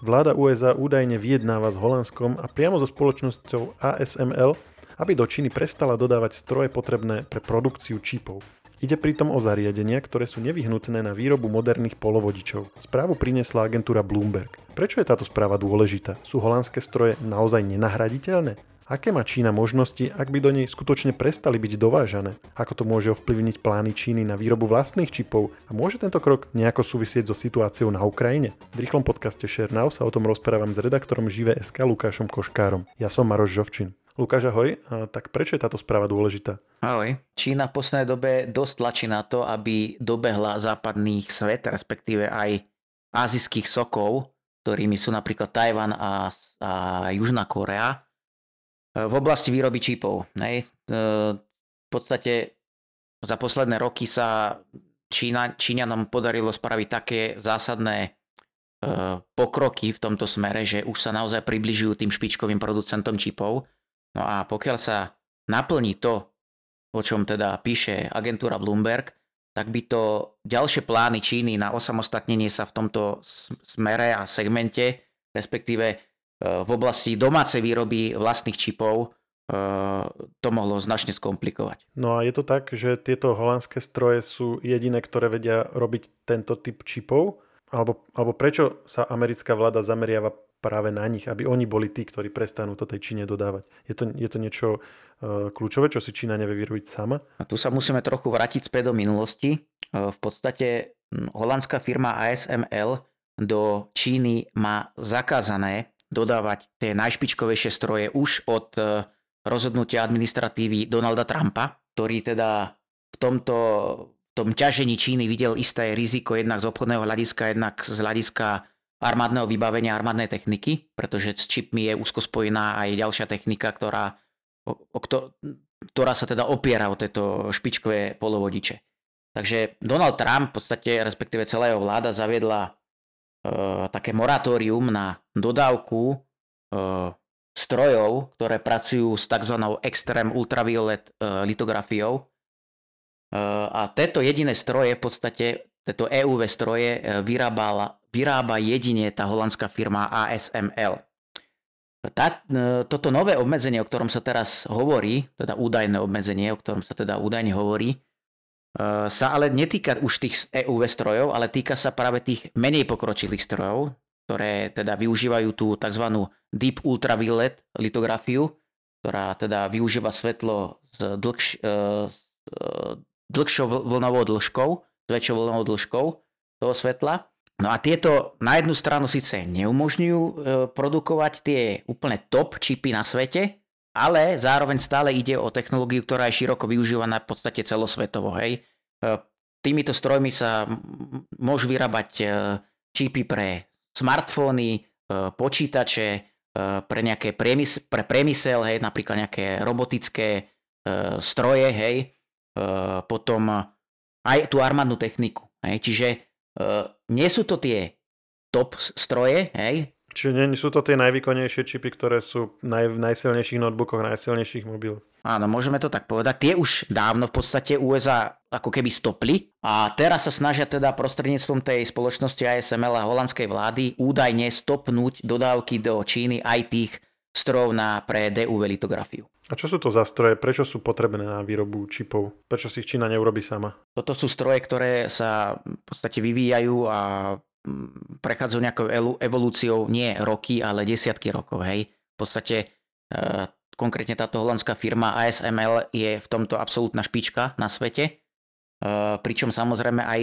Vláda USA údajne vyjednáva s Holandskom a priamo so spoločnosťou ASML, aby do Číny prestala dodávať stroje potrebné pre produkciu čipov. Ide pritom o zariadenia, ktoré sú nevyhnutné na výrobu moderných polovodičov. Správu priniesla agentúra Bloomberg. Prečo je táto správa dôležitá? Sú holandské stroje naozaj nenahraditeľné? Aké má Čína možnosti, ak by do nej skutočne prestali byť dovážané? Ako to môže ovplyvniť plány Číny na výrobu vlastných čipov? A môže tento krok nejako súvisieť so situáciou na Ukrajine? V rýchlom podcaste Share Now sa o tom rozprávam s redaktorom Žive.sk Lukášom Koškárom. Ja som Maroš Žovčin. Lukáš, ahoj. Tak prečo je táto správa dôležitá? Ahoj. Čína v poslednej dobe dosť tlačí na to, aby dobehla západných svet, respektíve aj azijských sokov, ktorými sú napríklad Tajvan a, a Južná Korea, v oblasti výroby čipov. Nej? E, v podstate za posledné roky sa Čína, Číňanom podarilo spraviť také zásadné e, pokroky v tomto smere, že už sa naozaj približujú tým špičkovým producentom čipov No a pokiaľ sa naplní to, o čom teda píše agentúra Bloomberg, tak by to ďalšie plány Číny na osamostatnenie sa v tomto smere a segmente, respektíve e, v oblasti domácej výroby vlastných čipov, e, to mohlo značne skomplikovať. No a je to tak, že tieto holandské stroje sú jediné, ktoré vedia robiť tento typ čipov? Alebo, alebo prečo sa americká vláda zameriava práve na nich, aby oni boli tí, ktorí prestanú to tej Číne dodávať. Je to, je to niečo uh, kľúčové, čo si Čína nevie vyrobiť sama? A tu sa musíme trochu vrátiť späť do minulosti. Uh, v podstate holandská firma ASML do Číny má zakázané dodávať tie najšpičkovejšie stroje už od uh, rozhodnutia administratívy Donalda Trumpa, ktorý teda v tomto v tom ťažení Číny videl isté riziko jednak z obchodného hľadiska, jednak z hľadiska armádneho vybavenia, armádnej techniky, pretože s čipmi je úzko spojená aj ďalšia technika, ktorá, o, o, ktorá sa teda opiera o tieto špičkové polovodiče. Takže Donald Trump, v podstate, respektíve celá jeho vláda, zaviedla e, také moratórium na dodávku e, strojov, ktoré pracujú s tzv. extrém ultraviolet e, litografiou. A tieto jediné stroje, v podstate, tieto EUV stroje vyrábala vyrába jedine tá holandská firma ASML. Tá, toto nové obmedzenie, o ktorom sa teraz hovorí, teda údajné obmedzenie, o ktorom sa teda údajne hovorí, sa ale netýka už tých EUV strojov, ale týka sa práve tých menej pokročilých strojov, ktoré teda využívajú tú tzv. Deep Ultraviolet litografiu, ktorá teda využíva svetlo s, dlhš, e, s dlhšou vlnovou dĺžkou, s väčšou vlnovou dĺžkou toho svetla No a tieto na jednu stranu síce neumožňujú produkovať tie úplne top čipy na svete, ale zároveň stále ide o technológiu, ktorá je široko využívaná v podstate celosvetovo. Hej. E, týmito strojmi sa môžu vyrábať e, čipy pre smartfóny, počítače, pre nejaké priemysel, pre priemysel, hej, napríklad nejaké robotické stroje, hej, potom aj tú armádnu techniku. Hej. Čiže nie sú to tie top stroje, hej? Čiže nie sú to tie najvýkonnejšie čipy, ktoré sú naj, v najsilnejších notebookoch, najsilnejších mobiloch. Áno, môžeme to tak povedať. Tie už dávno v podstate USA ako keby stopli a teraz sa snažia teda prostredníctvom tej spoločnosti ASML a holandskej vlády údajne stopnúť dodávky do Číny aj tých strojov na pre DUV litografiu. A čo sú to za stroje? Prečo sú potrebné na výrobu čipov? Prečo si ich Čína neurobi sama? Toto sú stroje, ktoré sa v podstate vyvíjajú a prechádzajú nejakou evolúciou nie roky, ale desiatky rokov. Hej. V podstate e, konkrétne táto holandská firma ASML je v tomto absolútna špička na svete. E, pričom samozrejme aj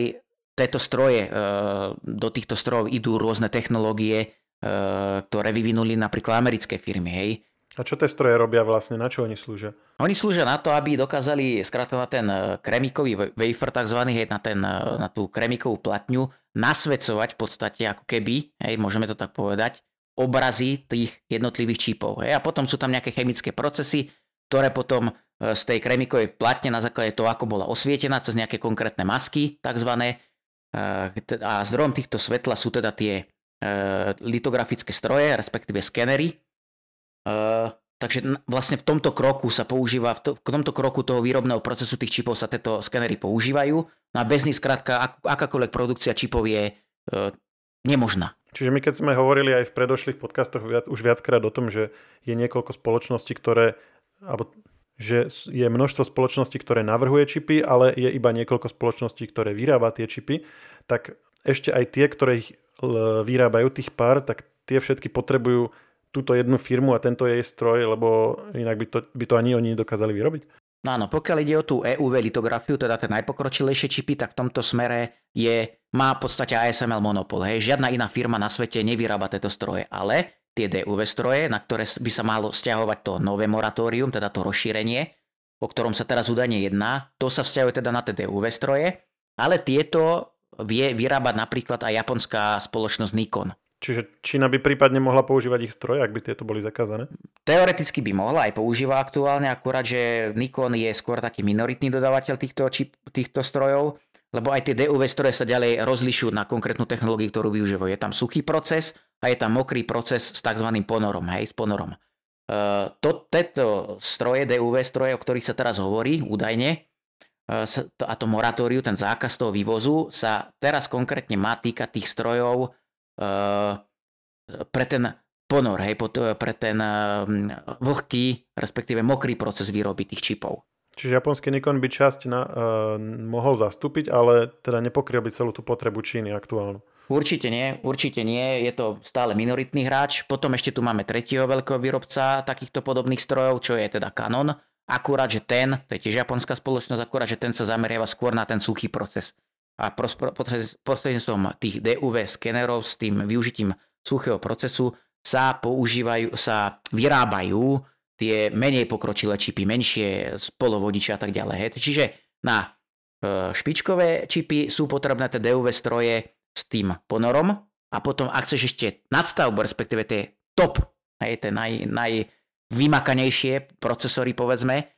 tieto stroje, e, do týchto strojov idú rôzne technológie, ktoré vyvinuli napríklad americké firmy. Hej. A čo tie stroje robia vlastne? Na čo oni slúžia? Oni slúžia na to, aby dokázali skrátka na ten e, kremikový wafer tzv. na, ten, e, na tú kremikovú platňu nasvedcovať v podstate ako keby, hej, môžeme to tak povedať, obrazy tých jednotlivých čipov. Hej. A potom sú tam nejaké chemické procesy, ktoré potom e, z tej kremikovej platne na základe toho, ako bola osvietená cez nejaké konkrétne masky tzv. A zdrojom týchto svetla sú teda tie litografické stroje, respektíve skenery, takže vlastne v tomto kroku sa používa, v, to, v tomto kroku toho výrobného procesu tých čipov sa tieto skenery používajú. No a bez nich skrátka ak, akákoľvek produkcia čipov je uh, nemožná. Čiže my keď sme hovorili aj v predošlých podcastoch viac, už viackrát o tom, že je niekoľko spoločností, ktoré, alebo že je množstvo spoločností, ktoré navrhuje čipy, ale je iba niekoľko spoločností, ktoré vyrába tie čipy, tak ešte aj tie, ktoré ich vyrábajú, tých pár, tak tie všetky potrebujú túto jednu firmu a tento jej stroj, lebo inak by to, by to ani oni nedokázali vyrobiť? No áno, pokiaľ ide o tú EUV litografiu, teda tie najpokročilejšie čipy, tak v tomto smere je, má v podstate ASML monopol. Hej. Žiadna iná firma na svete nevyrába tieto stroje, ale tie DUV stroje, na ktoré by sa malo stiahovať to nové moratórium, teda to rozšírenie, o ktorom sa teraz údajne jedná, to sa vzťahuje teda na tie DUV stroje, ale tieto vie vyrábať napríklad aj japonská spoločnosť Nikon. Čiže Čína by prípadne mohla používať ich stroje, ak by tieto boli zakázané? Teoreticky by mohla, aj používa aktuálne, akurát, že Nikon je skôr taký minoritný dodávateľ týchto, čip, týchto strojov, lebo aj tie DUV stroje sa ďalej rozlišujú na konkrétnu technológiu, ktorú využívajú. Je tam suchý proces a je tam mokrý proces s tzv. ponorom, hej, s ponorom. Uh, to, tieto stroje, DUV stroje, o ktorých sa teraz hovorí, údajne, a to moratóriu, ten zákaz toho vývozu, sa teraz konkrétne má týkať tých strojov, pre ten ponor, hej, pre ten eh, vlhký, respektíve mokrý proces výroby tých čipov. Čiže japonský Nikon by časť na, uh, mohol zastúpiť, ale teda nepokryl by celú tú potrebu Číny aktuálnu. Určite nie, určite nie, je to stále minoritný hráč. Potom ešte tu máme tretieho veľkého výrobca takýchto podobných strojov, čo je teda Canon. Akurát, že ten, to je tiež japonská spoločnosť, akurát, že ten sa zameriava skôr na ten suchý proces a prostredníctvom tých DUV skenerov s tým využitím suchého procesu sa používajú, sa vyrábajú tie menej pokročilé čipy, menšie spolovodiče a tak ďalej. Čiže na e, špičkové čipy sú potrebné tie DUV stroje s tým ponorom a potom, ak chceš ešte nadstavbu, respektíve tie top, hej, tie naj, najvymakanejšie procesory, povedzme,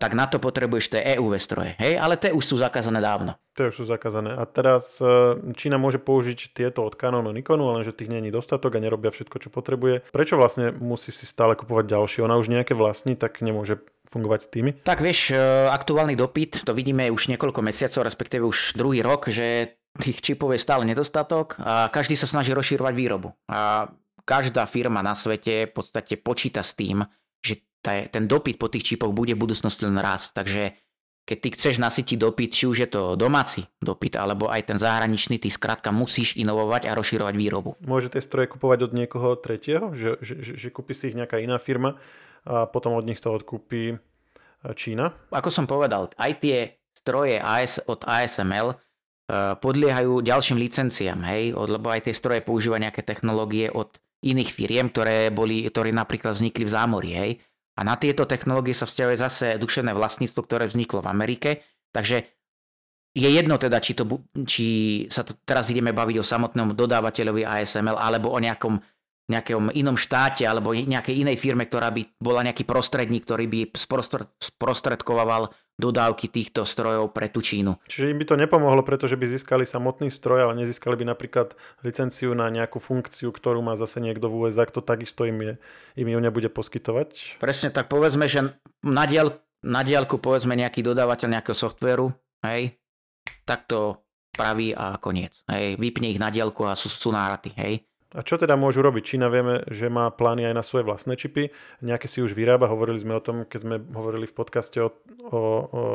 tak na to potrebuješ tie EUV stroje. Hej? Ale tie už sú zakázané dávno. Tie už sú zakázané. A teraz uh, Čína môže použiť tieto od Canonu Nikonu, lenže tých není dostatok a nerobia všetko, čo potrebuje. Prečo vlastne musí si stále kupovať ďalšie? Ona už nejaké vlastní, tak nemôže fungovať s tými? Tak vieš, uh, aktuálny dopyt, to vidíme už niekoľko mesiacov, respektíve už druhý rok, že tých čipov je stále nedostatok a každý sa snaží rozširovať výrobu. A každá firma na svete v podstate počíta s tým, ten dopyt po tých čipoch bude v budúcnosti len raz. Takže keď ty chceš nasytiť dopyt, či už je to domáci dopyt, alebo aj ten zahraničný, ty skrátka musíš inovovať a rozširovať výrobu. Môže tie stroje kupovať od niekoho tretieho? Že, že, že, že kúpi si ich nejaká iná firma a potom od nich to odkúpi e, Čína? Ako som povedal, aj tie stroje AS, od ASML e, podliehajú ďalším licenciám, hej, lebo aj tie stroje používajú nejaké technológie od iných firiem, ktoré, boli, ktoré napríklad vznikli v zámori, hej. A na tieto technológie sa vzťahuje zase duševné vlastníctvo, ktoré vzniklo v Amerike. Takže je jedno teda, či, to, či sa to, teraz ideme baviť o samotnom dodávateľovi ASML alebo o nejakom, nejakom inom štáte alebo nejakej inej firme, ktorá by bola nejaký prostredník, ktorý by sprostredkoval dodávky týchto strojov pre tú Čínu. Čiže im by to nepomohlo, pretože by získali samotný stroj, ale nezískali by napríklad licenciu na nejakú funkciu, ktorú má zase niekto v USA, kto takisto im, je, im ju nebude poskytovať. Presne tak, povedzme, že na, diel, na diálku povedzme nejaký dodávateľ nejakého softvéru, hej, tak to praví a koniec. Hej, vypne ich na diálku a sú, sú náraty, hej. A čo teda môžu robiť? Čína vieme, že má plány aj na svoje vlastné čipy. Nejaké si už vyrába. Hovorili sme o tom, keď sme hovorili v podcaste o, o, o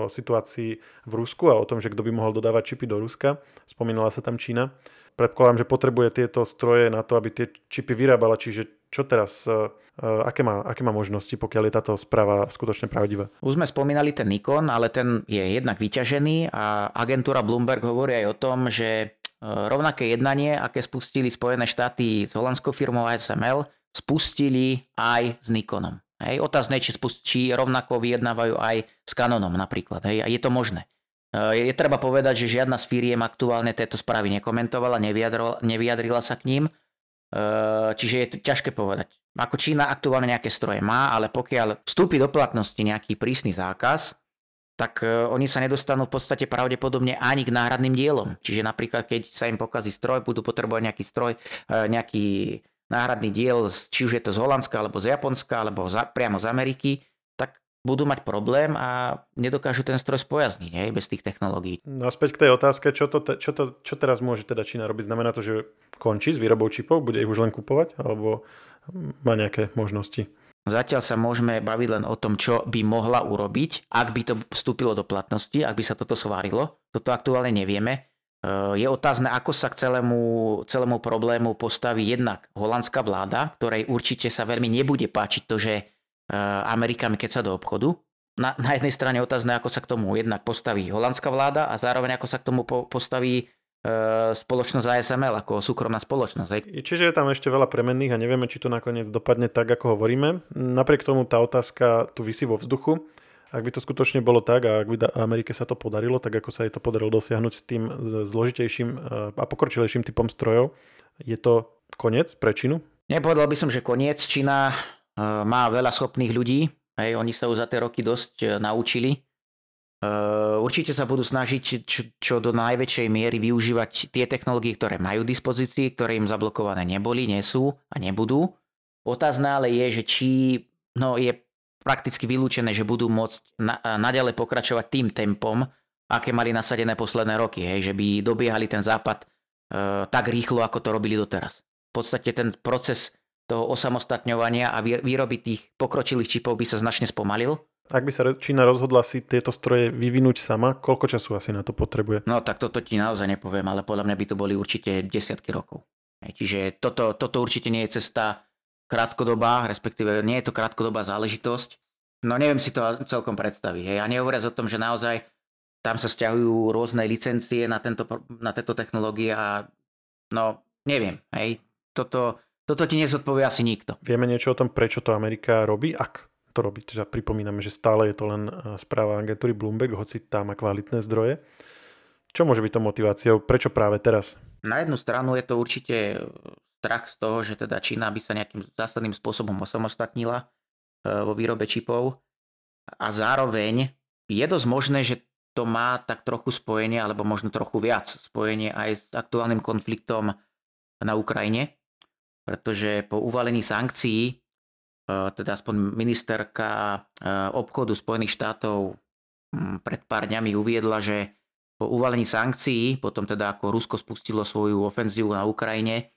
situácii v Rusku a o tom, že kto by mohol dodávať čipy do Ruska. Spomínala sa tam Čína. Predpokladám, že potrebuje tieto stroje na to, aby tie čipy vyrábala. Čiže čo teraz, uh, aké, má, aké má možnosti, pokiaľ je táto správa skutočne pravdivá? Už sme spomínali ten Nikon, ale ten je jednak vyťažený a agentúra Bloomberg hovorí aj o tom, že rovnaké jednanie, aké spustili Spojené štáty s holandskou firmou ASML, spustili aj s Nikonom. Hej, otázne, či, spust- či rovnako vyjednávajú aj s Canonom napríklad. Hej, a je to možné. Je, je treba povedať, že žiadna z firiem aktuálne tieto správy nekomentovala, nevyjadrila, sa k ním, čiže je to ťažké povedať. Ako Čína aktuálne nejaké stroje má, ale pokiaľ vstúpi do platnosti nejaký prísny zákaz, tak e, oni sa nedostanú v podstate pravdepodobne ani k náhradným dielom. Čiže napríklad, keď sa im pokazí stroj, budú potrebovať nejaký stroj, e, nejaký náhradný diel, či už je to z Holandska, alebo z Japonska, alebo za, priamo z Ameriky, tak budú mať problém a nedokážu ten stroj spojazniť hej, bez tých technológií. No a späť k tej otázke, čo, to, čo, to, čo teraz môže teda Čína robiť? Znamená to, že končí s výrobou čipov, bude ich už len kupovať, alebo má nejaké možnosti? Zatiaľ sa môžeme baviť len o tom, čo by mohla urobiť, ak by to vstúpilo do platnosti, ak by sa toto svárilo. Toto aktuálne nevieme. E, je otázne, ako sa k celému, celému problému postaví jednak holandská vláda, ktorej určite sa veľmi nebude páčiť to, že e, Amerikami keď sa do obchodu. Na, na jednej strane otázne, ako sa k tomu jednak postaví holandská vláda a zároveň ako sa k tomu po, postaví spoločnosť ASML ako súkromná spoločnosť. Hej. Čiže je tam ešte veľa premenných a nevieme, či to nakoniec dopadne tak, ako hovoríme. Napriek tomu tá otázka tu vysí vo vzduchu. Ak by to skutočne bolo tak a ak by Amerike sa to podarilo, tak ako sa jej to podarilo dosiahnuť s tým zložitejším e, a pokročilejším typom strojov, je to koniec pre Čínu? Nepovedal by som, že koniec. Čína e, má veľa schopných ľudí. Hej, oni sa už za tie roky dosť naučili určite sa budú snažiť čo, čo do najväčšej miery využívať tie technológie, ktoré majú dispozícii, ktoré im zablokované neboli, nie sú a nebudú. Otázne ale je, že či no, je prakticky vylúčené, že budú môcť na, naďalej pokračovať tým tempom, aké mali nasadené posledné roky, hej, že by dobiehali ten západ e, tak rýchlo, ako to robili doteraz. V podstate ten proces toho osamostatňovania a výroby tých pokročilých čipov by sa značne spomalil ak by sa Čína rozhodla si tieto stroje vyvinúť sama, koľko času asi na to potrebuje? No tak toto ti naozaj nepoviem, ale podľa mňa by to boli určite desiatky rokov. Čiže toto, toto určite nie je cesta krátkodobá, respektíve nie je to krátkodobá záležitosť. No neviem si to celkom predstaviť. Hej. A nehovoriac o tom, že naozaj tam sa stiahujú rôzne licencie na, tento, na tento technológie a no neviem. Hej. Toto, toto ti nezodpovie asi nikto. Vieme niečo o tom, prečo to Amerika robí? Ak to robiť. Teda pripomíname, že stále je to len e, správa agentúry Bloomberg, hoci tá má kvalitné zdroje. Čo môže byť to motiváciou? Prečo práve teraz? Na jednu stranu je to určite strach z toho, že teda Čína by sa nejakým zásadným spôsobom osamostatnila e, vo výrobe čipov a zároveň je dosť možné, že to má tak trochu spojenie, alebo možno trochu viac spojenie aj s aktuálnym konfliktom na Ukrajine, pretože po uvalení sankcií teda aspoň ministerka e, obchodu Spojených štátov mm, pred pár dňami uviedla, že po uvalení sankcií, potom teda ako Rusko spustilo svoju ofenzívu na Ukrajine,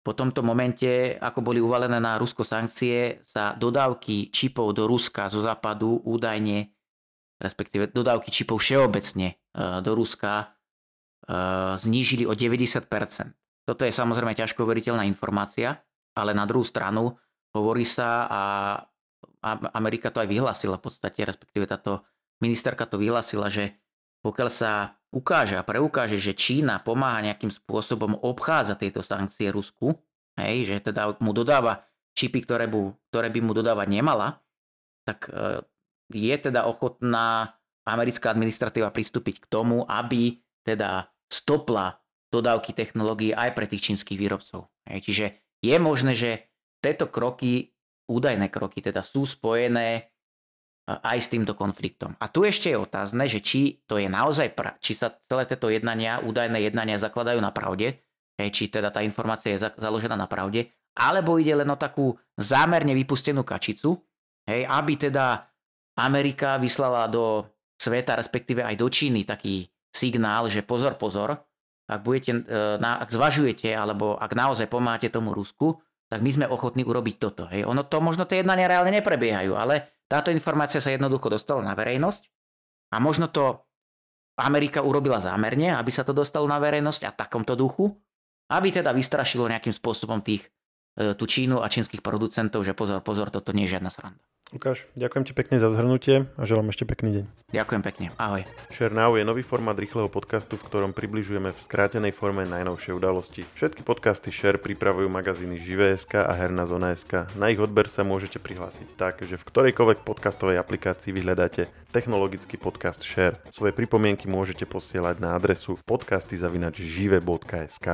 po tomto momente, ako boli uvalené na Rusko sankcie, sa dodávky čipov do Ruska zo západu údajne, respektíve dodávky čipov všeobecne e, do Ruska znížili o 90%. Toto je samozrejme ťažko veriteľná informácia, ale na druhú stranu Hovorí sa a Amerika to aj vyhlásila v podstate, respektíve táto ministerka to vyhlásila, že pokiaľ sa ukáže a preukáže, že Čína pomáha nejakým spôsobom obchádzať tieto sankcie Rusku, hej, že teda mu dodáva čipy, ktoré, bu, ktoré by mu dodávať nemala, tak e, je teda ochotná americká administratíva pristúpiť k tomu, aby teda stopla dodávky technológií aj pre tých čínskych výrobcov. Hej, čiže je možné, že tieto kroky, údajné kroky teda sú spojené aj s týmto konfliktom. A tu ešte je otázne, že či to je naozaj, pra- či sa celé tieto jednania, údajné jednania zakladajú na pravde, či teda tá informácia je za- založená na pravde, alebo ide len o takú zámerne vypustenú kačicu, hej, aby teda Amerika vyslala do sveta, respektíve aj do Číny taký signál, že pozor, pozor, ak, budete, e, ak zvažujete, alebo ak naozaj pomáhate tomu Rusku, tak my sme ochotní urobiť toto. Hej. Ono to možno tie jednania reálne neprebiehajú, ale táto informácia sa jednoducho dostala na verejnosť a možno to Amerika urobila zámerne, aby sa to dostalo na verejnosť a takomto duchu, aby teda vystrašilo nejakým spôsobom tých, tú Čínu a čínskych producentov, že pozor, pozor, toto nie je žiadna sranda. Lukáš, ďakujem ti pekne za zhrnutie a želám ešte pekný deň. Ďakujem pekne, ahoj. Share Now je nový formát rýchleho podcastu, v ktorom približujeme v skrátenej forme najnovšie udalosti. Všetky podcasty Share pripravujú magazíny Živé.sk a Herná zona.sk. Na ich odber sa môžete prihlásiť tak, že v ktorejkoľvek podcastovej aplikácii vyhľadáte technologický podcast Share. Svoje pripomienky môžete posielať na adresu podcasty.žive.sk.